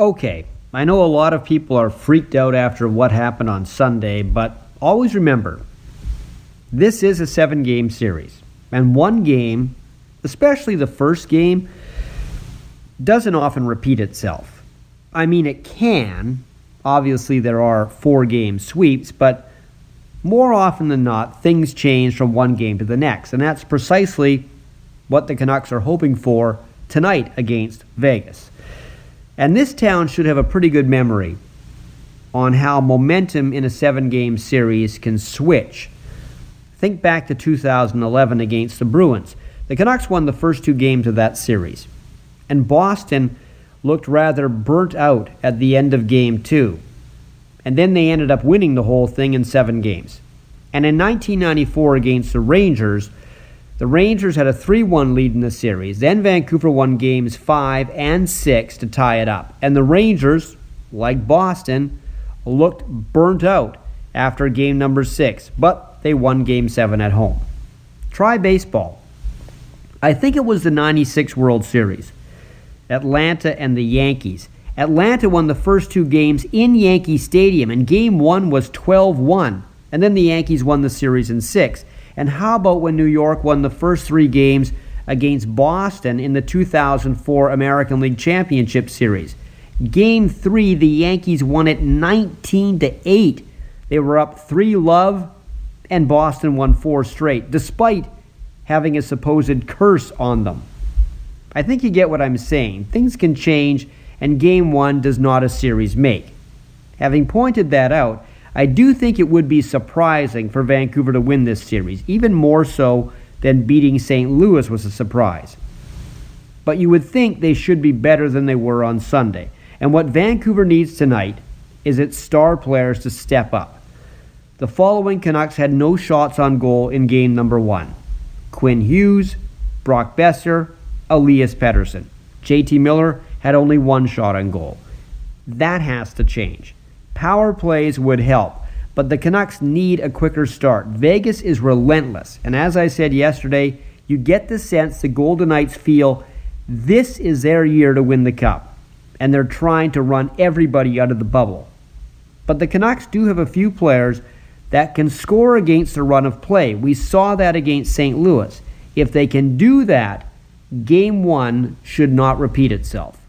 Okay, I know a lot of people are freaked out after what happened on Sunday, but always remember this is a seven game series. And one game, especially the first game, doesn't often repeat itself. I mean, it can. Obviously, there are four game sweeps, but more often than not, things change from one game to the next. And that's precisely what the Canucks are hoping for tonight against Vegas. And this town should have a pretty good memory on how momentum in a seven game series can switch. Think back to 2011 against the Bruins. The Canucks won the first two games of that series, and Boston looked rather burnt out at the end of game two. And then they ended up winning the whole thing in seven games. And in 1994 against the Rangers, the Rangers had a 3 1 lead in the series. Then Vancouver won games 5 and 6 to tie it up. And the Rangers, like Boston, looked burnt out after game number 6, but they won game 7 at home. Try baseball. I think it was the 96 World Series. Atlanta and the Yankees. Atlanta won the first two games in Yankee Stadium, and game one was 12 1. And then the Yankees won the series in six. And how about when New York won the first three games against Boston in the 2004 American League Championship Series? Game three, the Yankees won it 19 to 8. They were up three love, and Boston won four straight, despite having a supposed curse on them. I think you get what I'm saying. Things can change, and game one does not a series make. Having pointed that out, I do think it would be surprising for Vancouver to win this series, even more so than beating St. Louis was a surprise. But you would think they should be better than they were on Sunday. And what Vancouver needs tonight is its star players to step up. The following Canucks had no shots on goal in game number one Quinn Hughes, Brock Boeser, Elias Pettersson. JT Miller had only one shot on goal. That has to change. Power plays would help, but the Canucks need a quicker start. Vegas is relentless, and as I said yesterday, you get the sense the Golden Knights feel this is their year to win the cup, and they're trying to run everybody out of the bubble. But the Canucks do have a few players that can score against the run of play. We saw that against St. Louis. If they can do that, game one should not repeat itself.